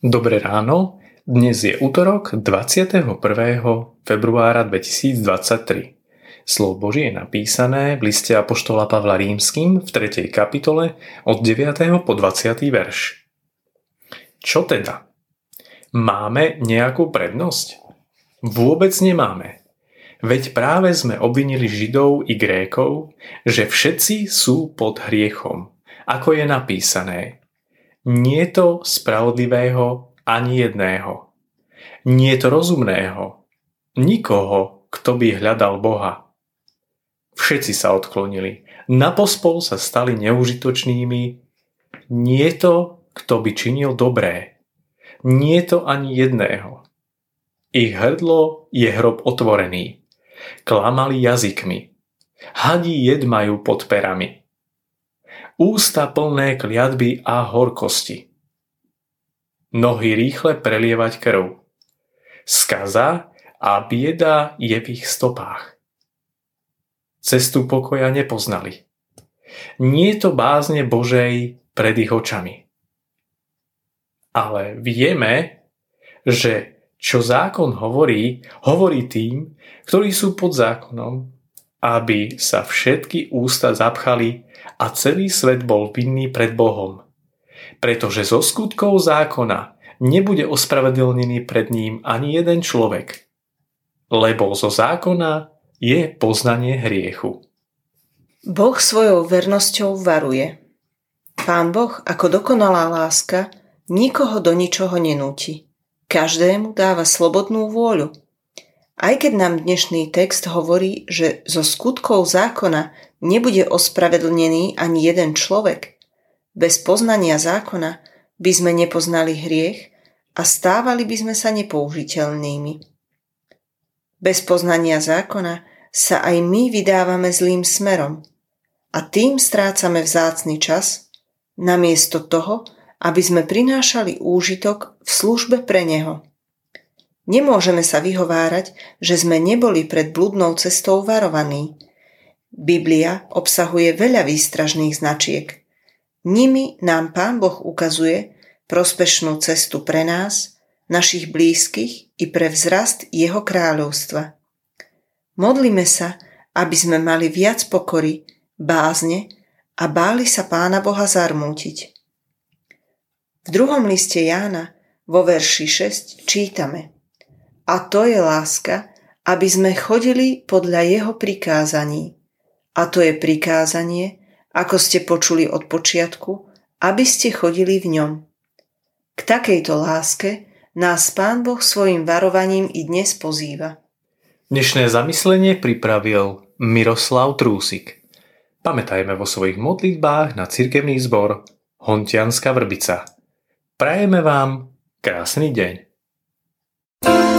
Dobré ráno, dnes je útorok 21. februára 2023. Slovo Božie je napísané v liste Apoštola Pavla Rímským v 3. kapitole od 9. po 20. verš. Čo teda? Máme nejakú prednosť? Vôbec nemáme. Veď práve sme obvinili Židov i Grékov, že všetci sú pod hriechom, ako je napísané – nie to spravodlivého ani jedného. Nie to rozumného. Nikoho, kto by hľadal Boha. Všetci sa odklonili. Napospol sa stali neužitočnými. Nie to, kto by činil dobré. Nie to ani jedného. Ich hrdlo je hrob otvorený. Klamali jazykmi. Hadí jed majú pod perami ústa plné kliatby a horkosti. Nohy rýchle prelievať krv. Skaza a bieda je v ich stopách. Cestu pokoja nepoznali. Nie je to bázne Božej pred ich očami. Ale vieme, že čo zákon hovorí, hovorí tým, ktorí sú pod zákonom, aby sa všetky ústa zapchali a celý svet bol vinný pred Bohom. Pretože zo skutkov zákona nebude ospravedlnený pred ním ani jeden človek. Lebo zo zákona je poznanie hriechu. Boh svojou vernosťou varuje. Pán Boh ako dokonalá láska nikoho do ničoho nenúti. Každému dáva slobodnú vôľu – aj keď nám dnešný text hovorí, že zo skutkov zákona nebude ospravedlnený ani jeden človek, bez poznania zákona by sme nepoznali hriech a stávali by sme sa nepoužiteľnými. Bez poznania zákona sa aj my vydávame zlým smerom a tým strácame vzácny čas, namiesto toho, aby sme prinášali úžitok v službe pre Neho. Nemôžeme sa vyhovárať, že sme neboli pred blúdnou cestou varovaní. Biblia obsahuje veľa výstražných značiek. Nimi nám Pán Boh ukazuje prospešnú cestu pre nás, našich blízkych i pre vzrast Jeho kráľovstva. Modlíme sa, aby sme mali viac pokory, bázne a báli sa Pána Boha zarmútiť. V druhom liste Jána vo verši 6 čítame – a to je láska, aby sme chodili podľa jeho prikázaní. A to je prikázanie, ako ste počuli od počiatku, aby ste chodili v ňom. K takejto láske nás Pán Boh svojim varovaním i dnes pozýva. Dnešné zamyslenie pripravil Miroslav Trúsik. Pamätajme vo svojich modlitbách na cirkevný zbor Hontianská Vrbica. Prajeme vám krásny deň.